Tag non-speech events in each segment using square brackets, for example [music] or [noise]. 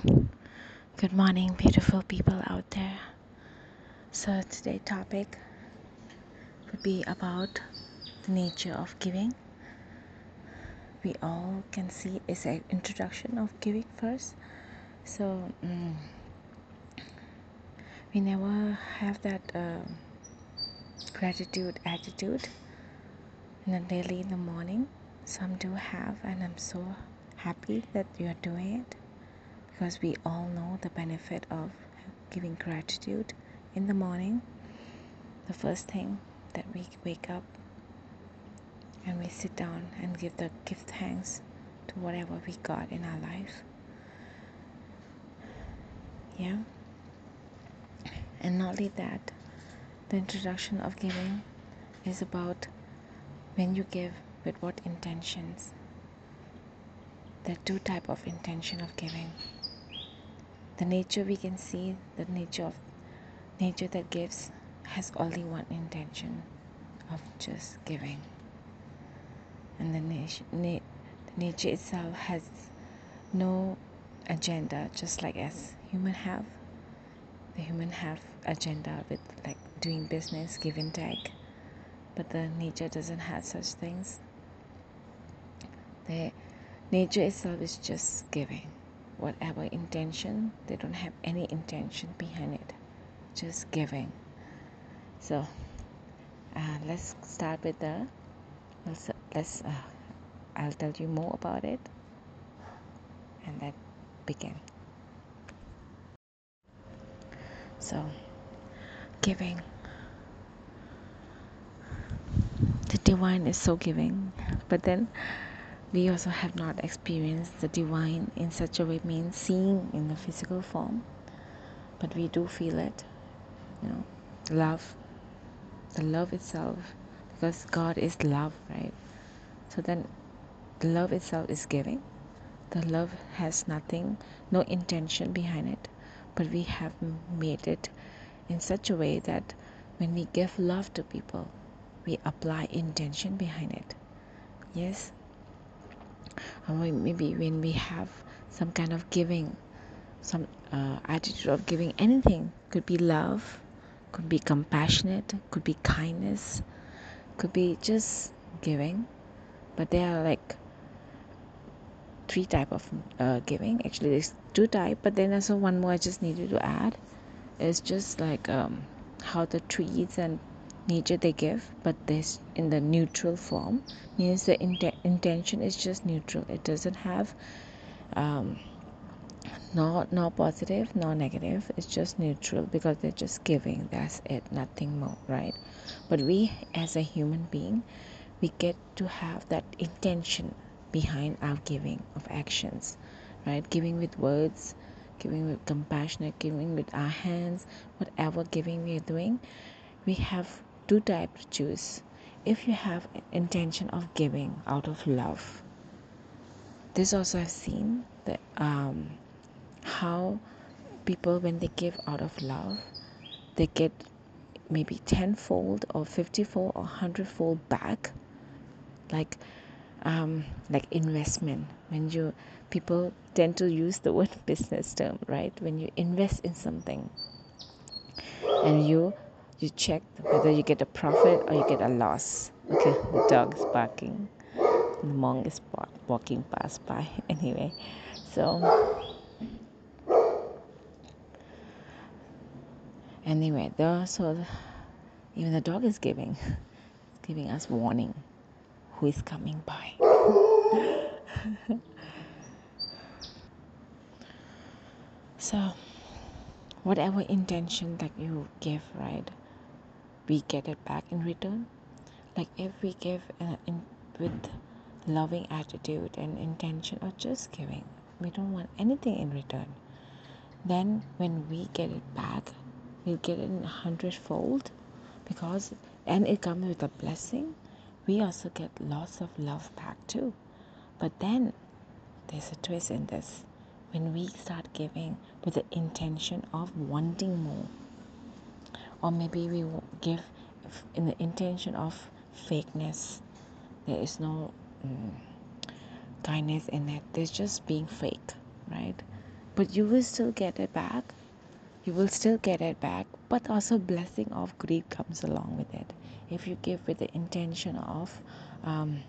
Good morning, beautiful people out there. So, today's topic would be about the nature of giving. We all can see is an introduction of giving first. So, mm, we never have that uh, gratitude attitude in the daily in the morning. Some do have, and I'm so happy that you are doing it because we all know the benefit of giving gratitude in the morning. The first thing that we wake up and we sit down and give the give thanks to whatever we got in our life. Yeah. And not only that, the introduction of giving is about when you give with what intentions. There are two type of intention of giving the nature we can see the nature of nature that gives has only one intention of just giving. And the, nat- na- the nature itself has no agenda just like as human have. The human have agenda with like doing business give and take but the nature doesn't have such things. The nature itself is just giving whatever intention they don't have any intention behind it. Just giving. So uh, let's start with the let's, let's uh, i'll tell you more about it and then begin. So giving. The divine is so giving. But then we also have not experienced the divine in such a way means seeing in the physical form but we do feel it you know love the love itself because god is love right? So then the love itself is giving. The love has nothing no intention behind it but we have made it in such a way that when we give love to people we apply intention behind it. Yes maybe when we have some kind of giving some uh, attitude of giving anything could be love could be compassionate could be kindness could be just giving. But there are like three type of uh, giving. Actually there's two type but then also one more i just needed to add. It's just like um, how the trees and nature they give but this in the neutral form means the int- intention is just neutral. It doesn't have um, no no positive no negative. It's just neutral because they're just giving. That's it. Nothing more right? But we as a human being we get to have that intention behind our giving of actions right? Giving with words giving with compassionate giving with our hands whatever giving we are doing we have two types to choose if you have intention of giving out of love. This also i've seen that um, how people when they give out of love they get maybe tenfold or fiftyfold or hundredfold back. Like um, like investment. When you people tend to use the word [laughs] business term right? When you invest in something and you you check whether you get a profit or you get a loss. Okay, the dog is barking. The monk is walking past by. [laughs] Anyway, so anyway, the so even the dog is giving [laughs] giving us warning who is coming by. [laughs] so whatever intention that you give, right? We get it back in return. Like if we give uh, in, with loving attitude and intention of just giving we don't want anything in return. Then when we get it back we'll get it in a hundredfold because and it comes with a blessing we also get lots of love back too. But then there's a twist in this. When we start giving with the intention of wanting more or maybe we give in the intention of fakeness. There is no um, kindness in it. There's just being fake right? But you will still get it back. You will still get it back. But also blessing of greed comes along with it. If you give with the intention of um,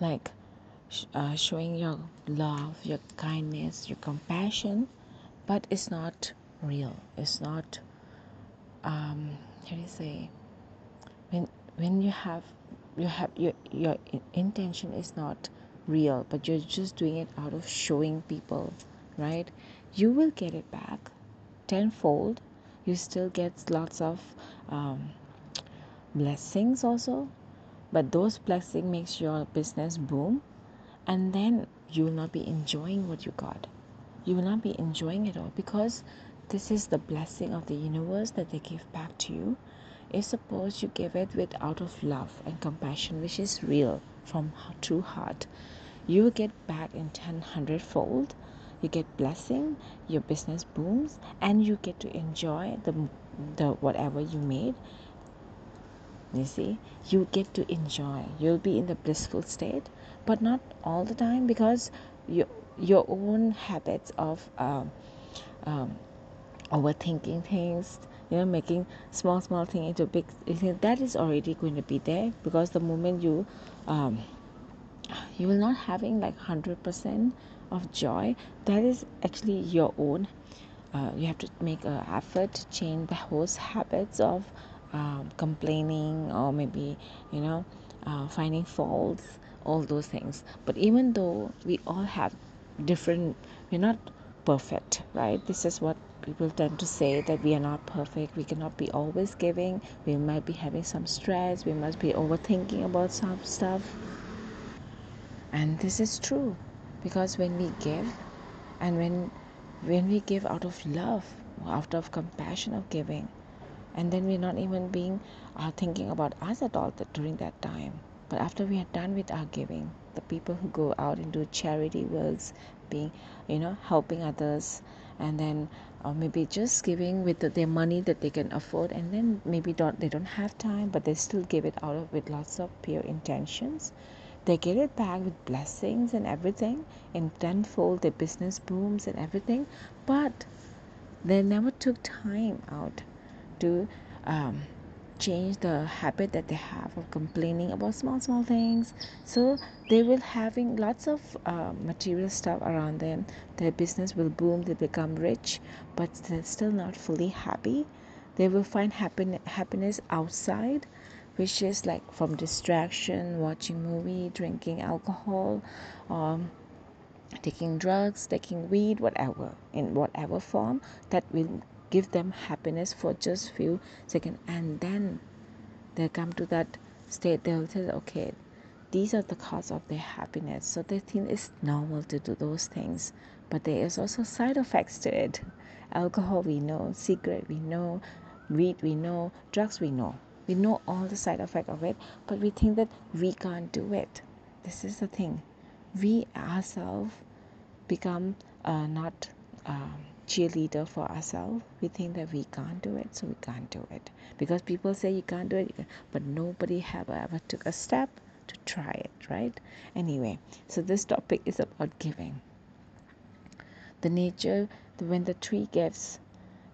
like uh, showing your love your kindness your compassion but it's not real. It's not um how do you say when when you have you have your your intention is not real but you're just doing it out of showing people right? You will get it back tenfold. You still get lots of um, blessings also but those blessings makes your business boom and then you will not be enjoying what you got. You will not be enjoying it all because this is the blessing of the universe that they give back to you. If suppose you give it with out of love and compassion which is real from true heart you will get back in 10 hundred fold you get blessing your business booms and you get to enjoy the the whatever you made. You see you get to enjoy. You'll be in the blissful state but not all the time because your your own habits of um, um, overthinking things you know making small small thing into big that is already going to be there because the moment you um, you will not having like 100% of joy that is actually your own uh, you have to make an effort to change those habits of um, complaining or maybe you know uh, finding faults all those things. But even though we all have different we're not perfect right? This is what people tend to say that we are not perfect. We cannot be always giving. We might be having some stress. We must be overthinking about some stuff. And this is true. Because when we give and when when we give out of love out of compassion of giving and then we're not even being uh, thinking about us at all during that time. But after we are done with our giving the people who go out and do charity works being you know helping others and then or maybe just giving with the, their money that they can afford and then maybe don't they don't have time but they still give it out of with lots of pure intentions. They get it back with blessings and everything in tenfold their business booms and everything. But they never took time out to um, change the habit that they have of complaining about small small things. So they will having lots of uh, material stuff around them. Their business will boom they become rich but they're still not fully happy. They will find happen- happiness outside which is like from distraction watching movie drinking alcohol um, taking drugs taking weed whatever in whatever form that will give them happiness for just few seconds and then they come to that state they'll say okay these are the cause of their happiness. So they think it's normal to do those things but there is also side effects to it. [laughs] Alcohol we know. Cigarette we know. Weed we know. Drugs we know. We know all the side effect of it but we think that we can't do it. This is the thing. We ourselves become uh, not um, cheerleader for ourselves we think that we can't do it so we can't do it because people say you can't do it but nobody have ever took a step to try it right anyway so this topic is about giving the nature when the tree gives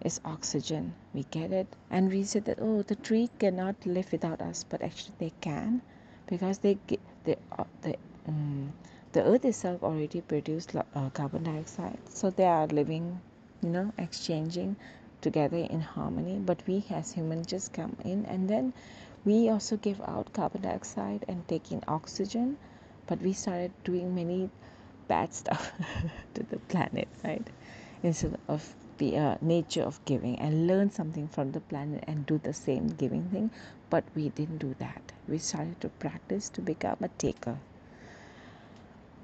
is oxygen. We get it. And we said that, oh, the tree cannot live without us, but actually they can because they get the, uh, the, um, the earth itself already produced uh, carbon dioxide. So they are living, you know, exchanging together in harmony. But we as humans just come in and then we also give out carbon dioxide and take in oxygen. But we started doing many bad stuff [laughs] to the planet, right? Instead of the uh, nature of giving and learn something from the planet and do the same giving thing but we didn't do that we started to practice to become a taker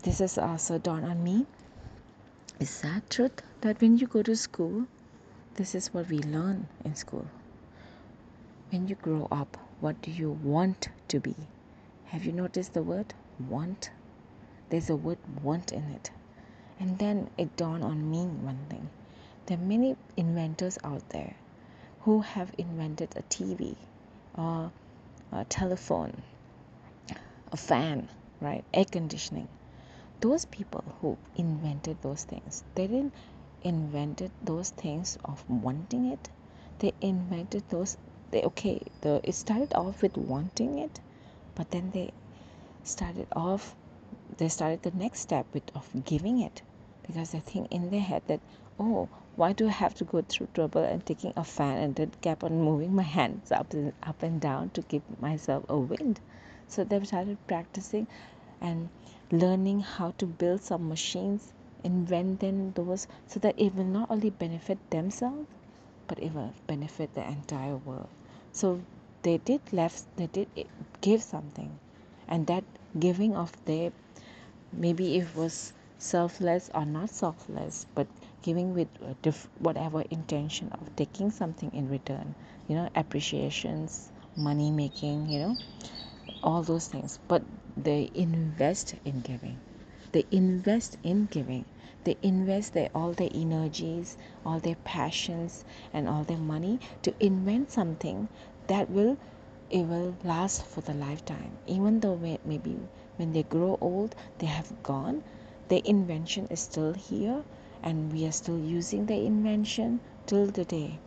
this is also dawned on me is that truth? That when you go to school this is what we learn in school. When you grow up what do you want to be? Have you noticed the word want? There's a word want in it. And then it dawned on me one thing. There are many inventors out there who have invented a TV or a telephone, a fan, right? Air conditioning. Those people who invented those things they didn't invented those things of wanting it. They invented those they okay the it started off with wanting it but then they started off they started the next step with of giving it. Because they think in their head that oh why do I have to go through trouble and taking a fan and then kept on moving my hands up and up and down to give myself a wind? So they started practicing and learning how to build some machines inventing those so that it will not only benefit themselves but it will benefit the entire world. So they did left they did give something and that giving of their maybe it was selfless or not selfless but giving with whatever intention of taking something in return you know appreciations money making you know all those things. But they invest in giving. They invest in giving. They invest their all their energies all their passions and all their money to invent something that will it will last for the lifetime. Even though maybe when they grow old they have gone their invention is still here and we are still using the invention till the day.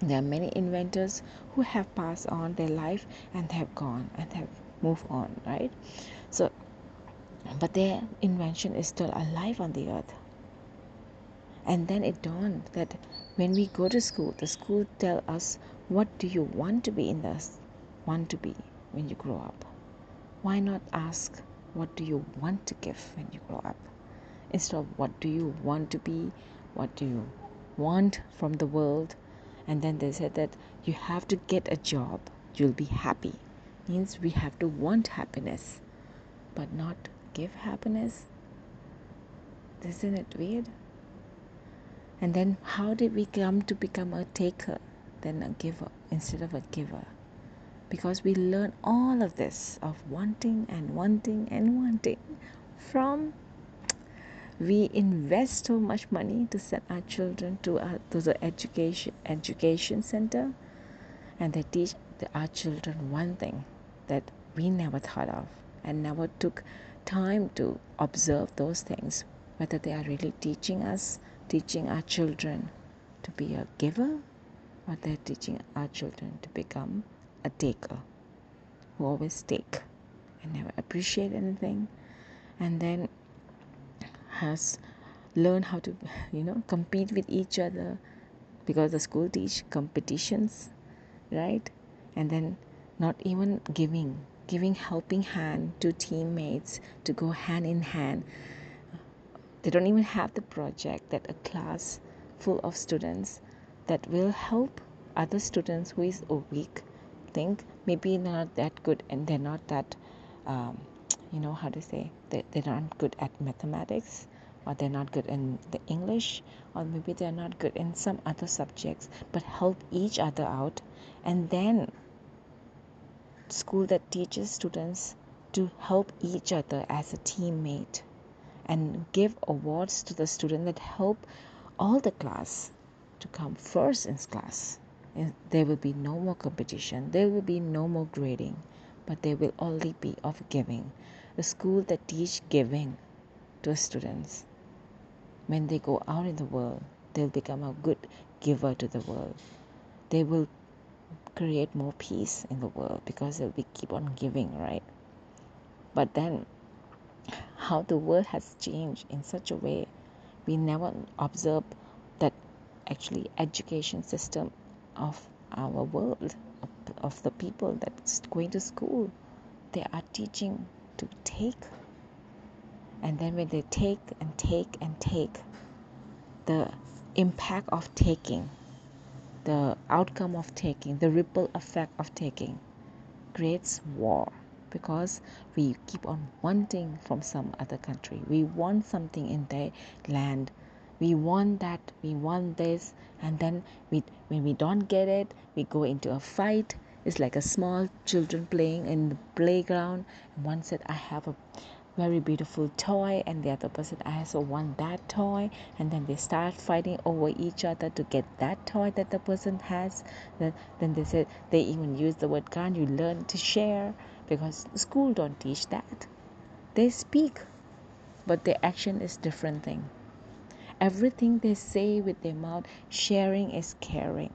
There are many inventors who have passed on their life and have gone and have moved on right? So but their invention is still alive on the earth. And then it dawned that when we go to school the school tell us what do you want to be in this want to be when you grow up? Why not ask what do you want to give when you grow up? Instead of what do you want to be what do you want from the world? And then they said that you have to get a job. You'll be happy means we have to want happiness but not give happiness. Isn't it weird? And then how did we come to become a taker than a giver instead of a giver? Because we learn all of this of wanting and wanting and wanting from we invest so much money to send our children to, our, to the education education center and they teach the, our children one thing that we never thought of and never took time to observe those things whether they are really teaching us teaching our children to be a giver or they're teaching our children to become a taker who always take and never appreciate anything and then has learned how to you know compete with each other because the school teach competitions right? And then not even giving giving helping hand to teammates to go hand in hand. They don't even have the project that a class full of students that will help other students who is a weak think maybe not that good and they're not that um, you know how to say they, they're not good at mathematics or they're not good in the english or maybe they're not good in some other subjects but help each other out. And then school that teaches students to help each other as a teammate and give awards to the student that help all the class to come first in class. There will be no more competition there will be no more grading but there will only be of giving. A school that teach giving to students when they go out in the world they'll become a good giver to the world. They will create more peace in the world because they'll keep on giving right? But then how the world has changed in such a way we never observe that actually education system of our world of, of the people that's going to school they are teaching to take. And then when they take and take and take the impact of taking the outcome of taking the ripple effect of taking creates war. Because we keep on wanting from some other country. We want something in their land. We want that we want this and then we when we don't get it we go into a fight. It's like a small children playing in the playground. One said i have a very beautiful toy and the other person also want that toy and then they start fighting over each other to get that toy that the person has. Then, then they said they even use the word can't you learn to share because school don't teach that. They speak but their action is different thing. Everything they say with their mouth sharing is caring.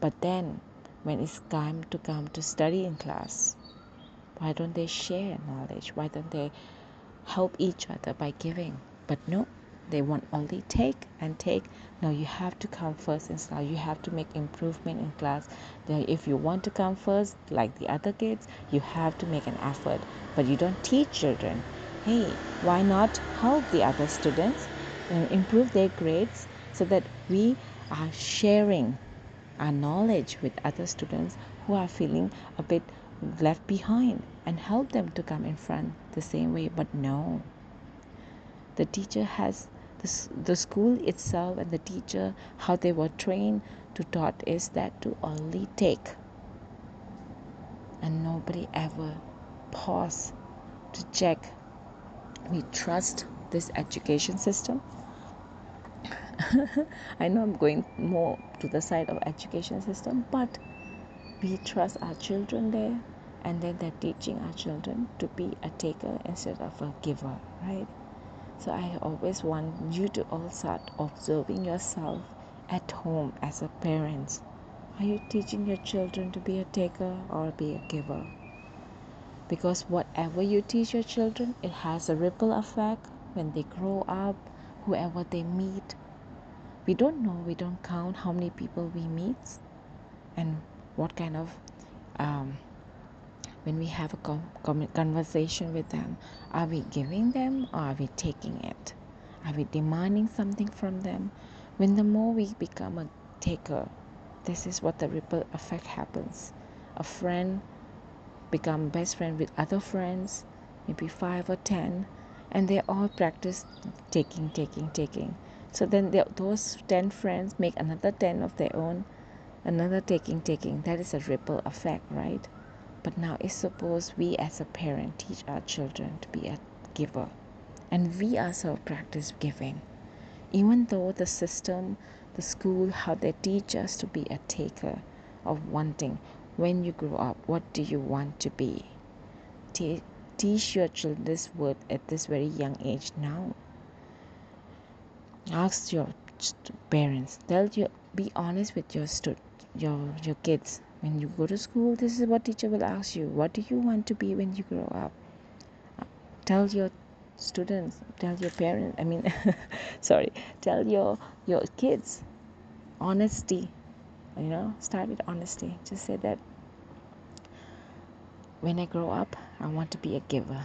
But then when it's time to come to study in class why don't they share knowledge? Why don't they help each other by giving? But no they want only take and take. No you have to come first in class. You have to make improvement in class. Then, if you want to come first like the other kids you have to make an effort. But you don't teach children. Hey why not help the other students uh, improve their grades so that we are sharing our knowledge with other students who are feeling a bit left behind and help them to come in front the same way but no. The teacher has the, the school itself and the teacher how they were trained to taught is that to only take. And nobody ever pause to check. We trust this education system. [laughs] I know i'm going more to the side of education system but we trust our children there and then they're teaching our children to be a taker instead of a giver right so I always want you to all start observing yourself at home as a parent. Are you teaching your children to be a taker or be a giver? Because whatever you teach your children, it has a ripple effect when they grow up, whoever they meet. We don't know, we don't count how many people we meet and what kind of um, when we have a conversation with them are we giving them or are we taking it? Are we demanding something from them? When the more we become a taker this is what the ripple effect happens. A friend become best friend with other friends maybe 5 or 10 and they all practice taking taking taking. So then those 10 friends make another 10 of their own another taking taking. That is a ripple effect right but now is suppose we as a parent teach our children to be a giver and we ourselves practice giving. Even though the system, the school, how they teach us to be a taker of wanting. When you grow up, what do you want to be? Te- teach your children this word at this very young age now. Ask your parents. Tell you be honest with your stu- your your kids when you go to school this is what teacher will ask you. What do you want to be when you grow up? Uh, tell your students tell your parents i mean [laughs] sorry tell your your kids honesty you know start with honesty. Just say that when i grow up i want to be a giver.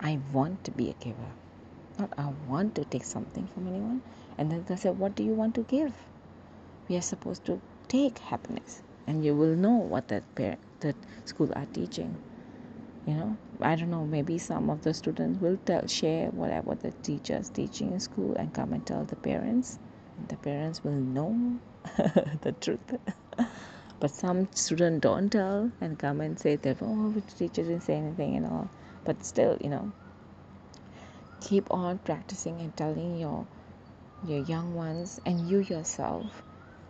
I want to be a giver. Not i want to take something from anyone. And then they say what do you want to give? We are supposed to take happiness and you will know what that parent that school are teaching you know? I don't know maybe some of the students will tell share whatever the teachers teaching in school and come and tell the parents the parents will know [laughs] the truth. [laughs] But some students don't tell and come and say that oh the teacher didn't say anything and all. But still you know keep on practicing and telling your your young ones and you yourself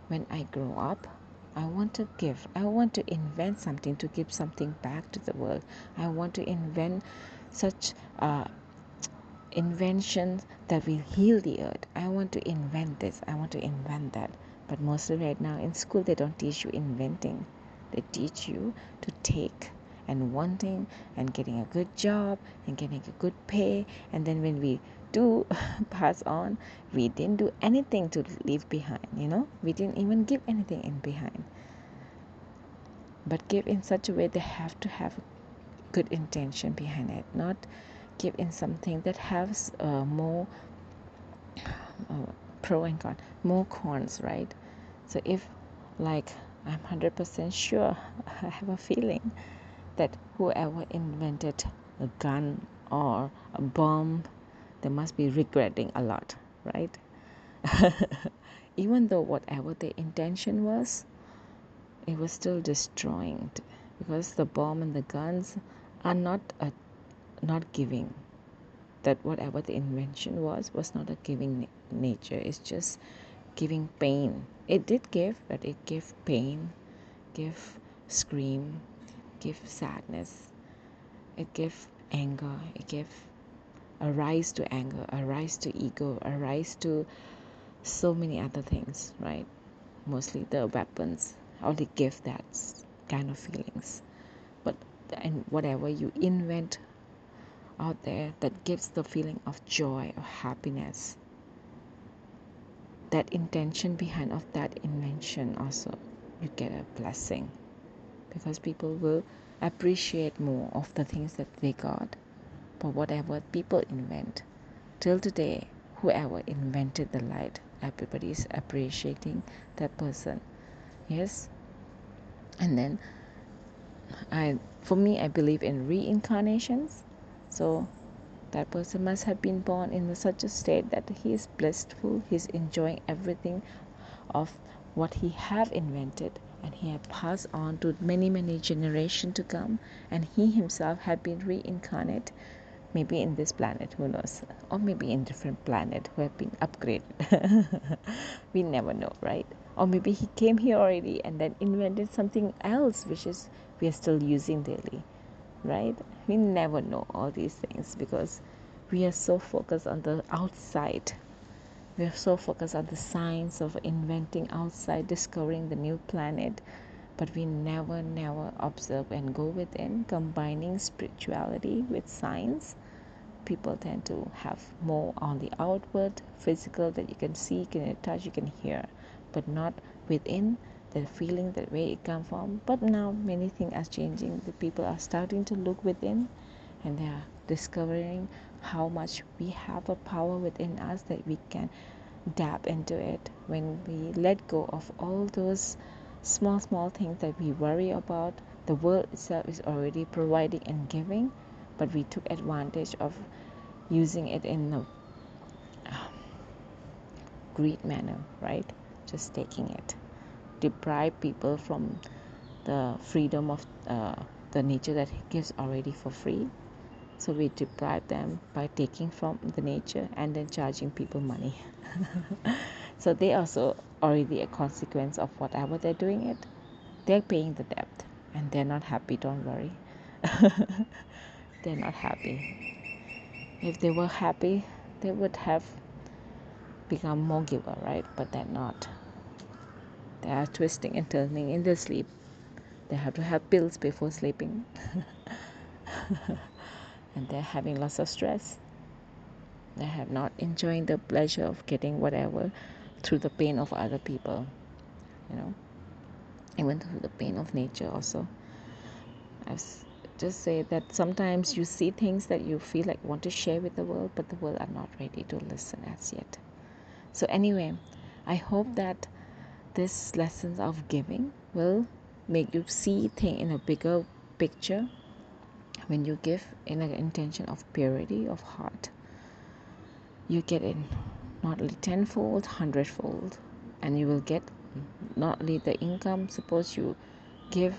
when i grow up I want to give. I want to invent something to give something back to the world. I want to invent such uh, inventions that will heal the earth. I want to invent this. I want to invent that. But mostly right now in school, they don't teach you inventing. They teach you to take and wanting and getting a good job and getting a good pay. And then when we do [laughs] pass on we didn't do anything to leave behind you know? We didn't even give anything in behind. But give in such a way they have to have good intention behind it not give in something that has uh, more uh, pro and con more cons right? So if like i'm 100% sure [laughs] i have a feeling that whoever invented a gun or a bomb they must be regretting a lot, right? [laughs] Even though whatever their intention was, it was still destroying because the bomb and the guns are not a, not giving. That whatever the invention was was not a giving nature. It's just giving pain. It did give, but it gave pain, give scream, give sadness, it gave anger, it gave a rise to anger a rise to ego a rise to so many other things right? Mostly the weapons only give that kind of feelings. But and whatever you invent out there that gives the feeling of joy or happiness that intention behind of that invention also you get a blessing. Because people will appreciate more of the things that they got for whatever people invent. Till today whoever invented the light everybody is appreciating that person. Yes? And then i for me i believe in reincarnations. So that person must have been born in such a state that he is blissful he's enjoying everything of what he have invented and he have passed on to many many generations to come and he himself had been reincarnated maybe in this planet who knows? Or maybe in different planet who have been upgraded. [laughs] We never know right? Or maybe he came here already and then invented something else which is we are still using daily right? We never know all these things because we are so focused on the outside. We are so focused on the science of inventing outside discovering the new planet. But we never never observe and go within combining spirituality with science people tend to have more on the outward physical that you can see can touch you can hear but not within the feeling that where it come from. But now many things are changing. The people are starting to look within and they are discovering how much we have a power within us that we can dab into it. When we let go of all those small small things that we worry about the world itself is already providing and giving but we took advantage of using it in a um, greed manner right? Just taking it. Deprive people from the freedom of uh, the nature that he gives already for free. So we deprive them by taking from the nature and then charging people money. [laughs] So they also already a consequence of whatever they're doing it. They're paying the debt and they're not happy don't worry [laughs] they're not happy. If they were happy they would have become more giver right? But they're not. They are twisting and turning in their sleep. They have to have pills before sleeping. [laughs] And they're having lots of stress. They have not enjoying the pleasure of getting whatever through the pain of other people you know? Even through the pain of nature also. I've just say that sometimes you see things that you feel like want to share with the world but the world are not ready to listen as yet. So anyway i hope that this lessons of giving will make you see things in a bigger picture when you give in an intention of purity of heart. You get in not only tenfold hundredfold and you will get not only the income suppose you give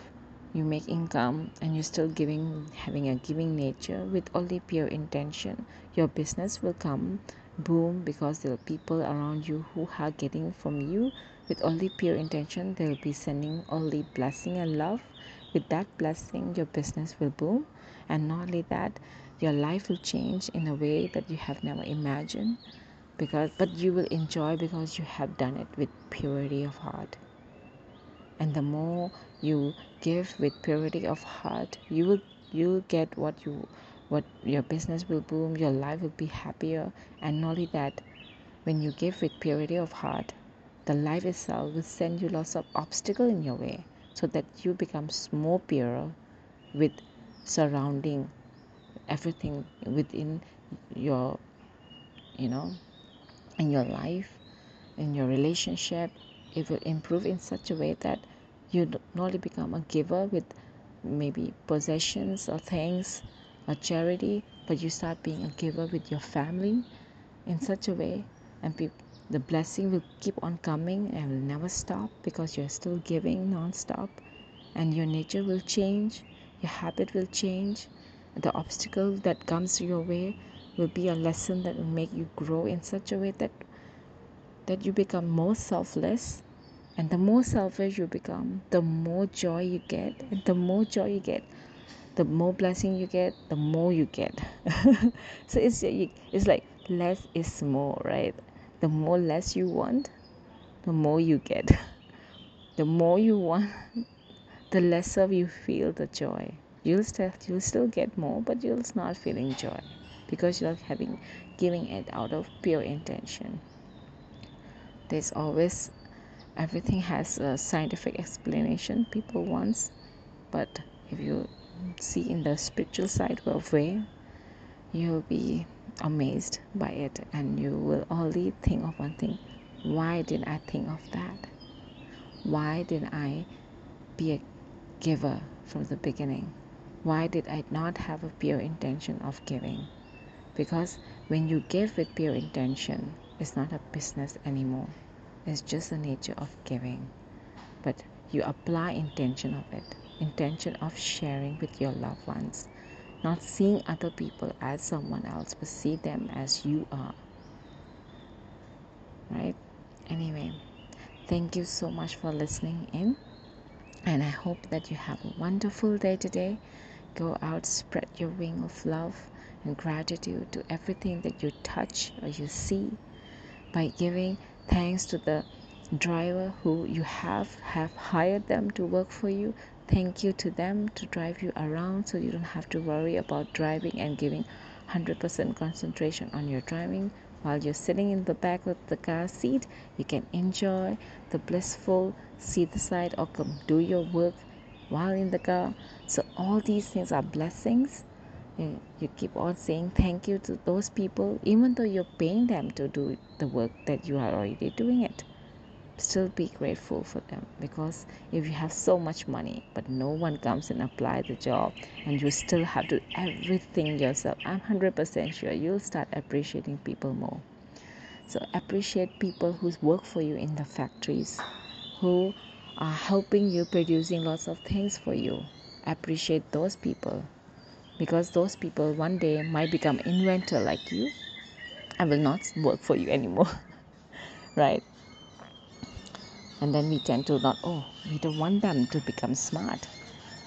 you make income and you're still giving having a giving nature with only pure intention your business will come boom because there are people around you who are getting from you. With only pure intention they'll be sending only blessing and love. With that blessing your business will boom. And not only that your life will change in a way that you have never imagined because but you will enjoy because you have done it with purity of heart and the more you give with purity of heart you will you get what you what your business will boom your life will be happier. And not only that when you give with purity of heart the life itself will send you lots of obstacle in your way so that you become more pure with surrounding everything within your you know in your life in your relationship it will improve in such a way that you not only become a giver with maybe possessions or things or charity but you start being a giver with your family in such a way and pe- the blessing will keep on coming and will never stop because you're still giving non-stop and your nature will change your habit will change. The obstacle that comes your way will be a lesson that will make you grow in such a way that that you become more selfless and the more selfish you become the more joy you get. And the more joy you get the more blessing you get the more you get. [laughs] So it's it's like less is more right? The more less you want the more you get. [laughs] The more you want [laughs] the lesser you feel the joy. You'll still you'll still get more but you'll not feeling joy because you're having giving it out of pure intention. There's always everything has a scientific explanation people wants but if you see in the spiritual side of way you'll be amazed by it and you will only think of one thing why didn't i think of that? Why didn't i be a giver from the beginning? Why did i not have a pure intention of giving? Because when you give with pure intention it's not a business anymore it's just the nature of giving. But you apply intention of it. Intention of sharing with your loved ones. Not seeing other people as someone else but see them as you are. Right? Anyway thank you so much for listening in. And i hope that you have a wonderful day today. Go out spread your wing of love and gratitude to everything that you touch or you see. By giving thanks to the driver who you have have hired them to work for you. Thank you to them to drive you around so you don't have to worry about driving and giving 100% concentration on your driving. While you're sitting in the back of the car seat you can enjoy the blissful see the side or come do your work while in the car. So all these things are blessings you, keep on saying thank you to those people even though you're paying them to do the work that you are already doing it. Still be grateful for them because if you have so much money but no one comes and apply the job and you still have to do everything yourself i'm 100% sure you'll start appreciating people more. So appreciate people who work for you in the factories who are helping you producing lots of things for you. Appreciate those people because those people one day might become inventor like you. I will not work for you anymore [laughs] right? And then we tend to not oh we don't want them to become smart.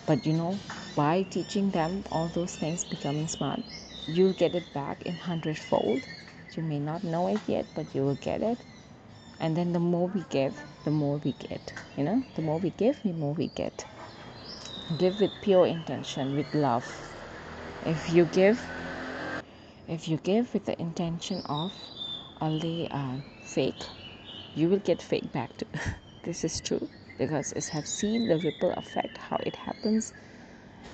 But you know by teaching them all those things becoming smart you get it back in hundredfold. You may not know it yet but you will get it. And then the more we give the more we get you know? The more we give the more we get. Give with pure intention with love if you give if you give with the intention of only uh, fake you will get fake back too. [laughs] This is true because I have seen the ripple effect how it happens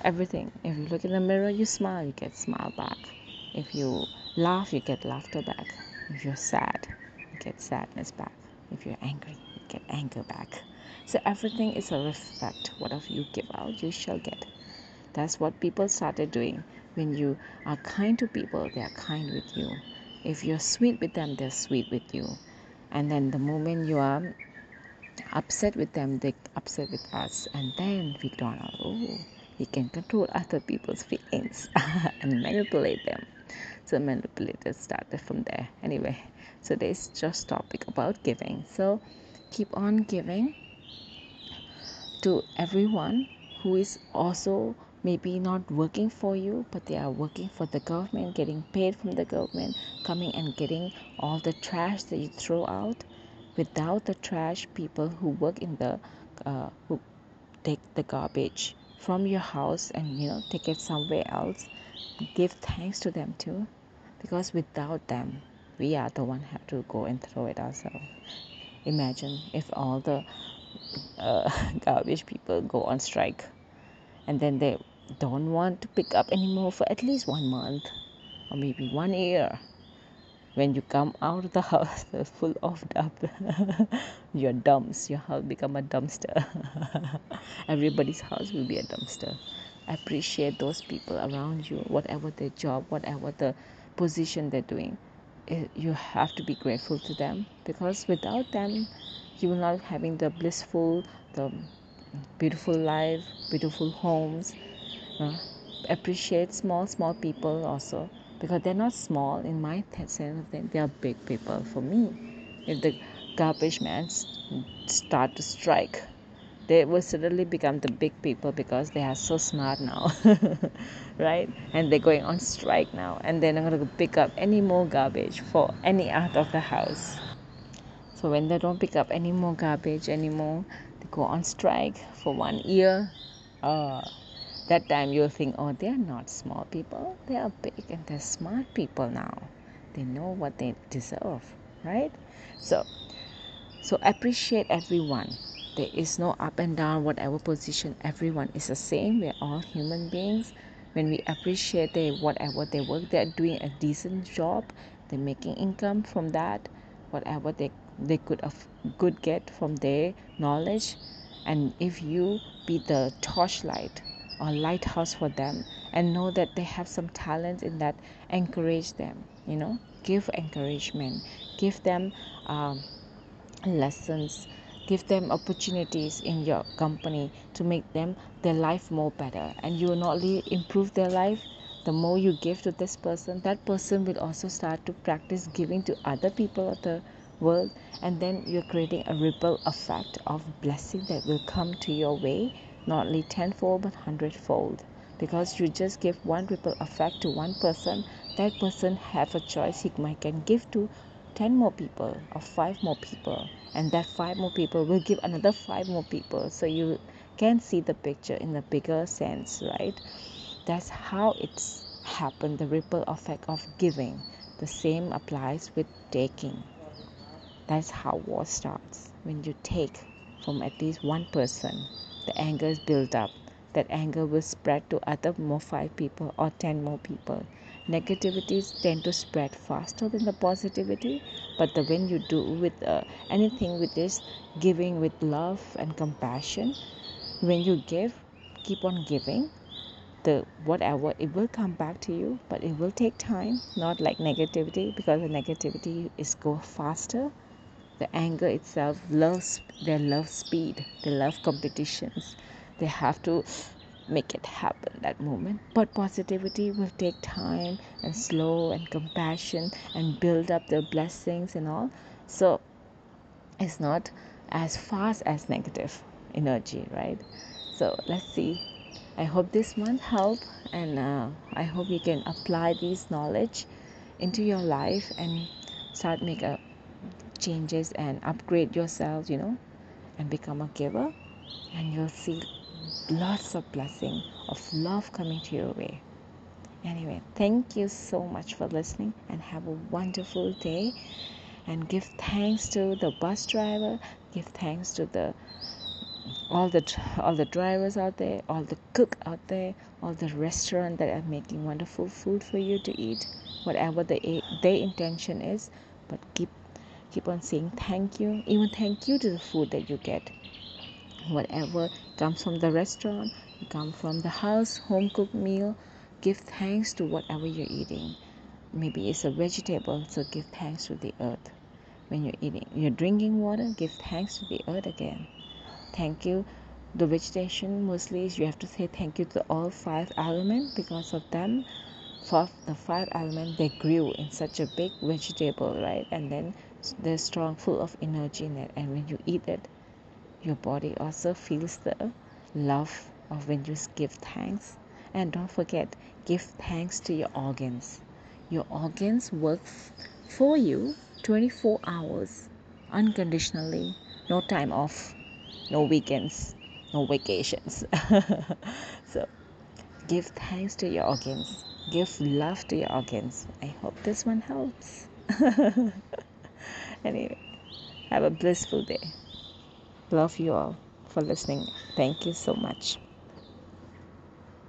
everything. If you look in the mirror you smile you get smile back. If you laugh you get laughter back. If you're sad you get sadness back. If you're angry you get anger back. So everything is a reflect. Whatever you give out you shall get. That's what people started doing when you are kind to people they are kind with you. If you're sweet with them they're sweet with you. And then the moment you are upset with them they upset with us. And then we don't know oh we can control other people's feelings [laughs] and manipulate them. So manipulators started from there. Anyway so this just topic about giving. So keep on giving to everyone who is also maybe not working for you but they are working for the government getting paid from the government coming and getting all the trash that you throw out. Without the trash people who work in the uh, who take the garbage from your house and you know take it somewhere else give thanks to them too. Because without them we are the one have to go and throw it ourselves. Imagine if all the uh, [laughs] garbage people go on strike and then they don't want to pick up anymore for at least one month or maybe one year. When you come out of the house [laughs] full of dump [laughs] your dumps your house become a dumpster. [laughs] Everybody's house will be a dumpster. Appreciate those people around you whatever their job whatever the position they're doing. Eh, you have to be grateful to them because without them you will not having the blissful the beautiful life beautiful homes uh, appreciate small small people also. Because they're not small. In my sense of them they are big people for me. If the garbage men start to strike they will suddenly become the big people because they are so smart now. [laughs] Right? And they're going on strike now. And they're not going to pick up any more garbage for any out of the house. So when they don't pick up any more garbage anymore they go on strike for one year. Uh, that time you'll think oh they're not small people. They are big and they're smart people now. They know what they deserve right? So so appreciate everyone. There is no up and down whatever position everyone is the same. We're all human beings. When we appreciate they whatever they work they're doing a decent job they're making income from that whatever they they could af- could get from their knowledge. And if you be the torchlight or lighthouse for them and know that they have some talent in that encourage them you know give encouragement give them um, lessons give them opportunities in your company to make them their life more better. And you will not only improve their life the more you give to this person that person will also start to practice giving to other people of the world. And then you're creating a ripple effect of blessing that will come to your way not only tenfold but hundredfold. Because you just give one ripple effect to one person that person have a choice. He might can give to 10 more people or 5 more people and that 5 more people will give another 5 more people. So you can see the picture in a bigger sense right? That's how it's happened the ripple effect of giving. The same applies with taking. That's how war starts when you take from at least one person the anger is built up. That anger will spread to other more five people or 10 more people. Negativities tend to spread faster than the positivity but the when you do with uh, anything with this giving with love and compassion when you give keep on giving the whatever it will come back to you but it will take time not like negativity because the negativity is go faster the anger itself loves they love speed they love competitions they have to make it happen that moment. But positivity will take time and slow and compassion and build up the blessings and all. So it's not as fast as negative energy right? So let's see. I hope this one help and uh, i hope you can apply this knowledge into your life and start make a changes and upgrade yourself you know and become a giver and you'll see lots of blessing of love coming to your way. Anyway thank you so much for listening and have a wonderful day. And give thanks to the bus driver give thanks to the all the all the drivers out there all the cook out there all the restaurant that are making wonderful food for you to eat whatever the their intention is but keep keep on saying thank you even thank you to the food that you get. Whatever comes from the restaurant come from the house home cooked meal give thanks to whatever you're eating. Maybe it's a vegetable so give thanks to the earth. When you're eating you're drinking water give thanks to the earth again. Thank you. The vegetation mostly you have to say thank you to all five elements because of them. For the five elements they grew in such a big vegetable right? And then they're strong full of energy in it and when you eat it your body also feels the love of when you give thanks. And don't forget give thanks to your organs. Your organs work for you 24 hours unconditionally. No time off no weekends no vacations. [laughs] So give thanks to your organs. Give love to your organs. I hope this one helps [laughs] anyway have a blissful day. Love you all for listening. Thank you so much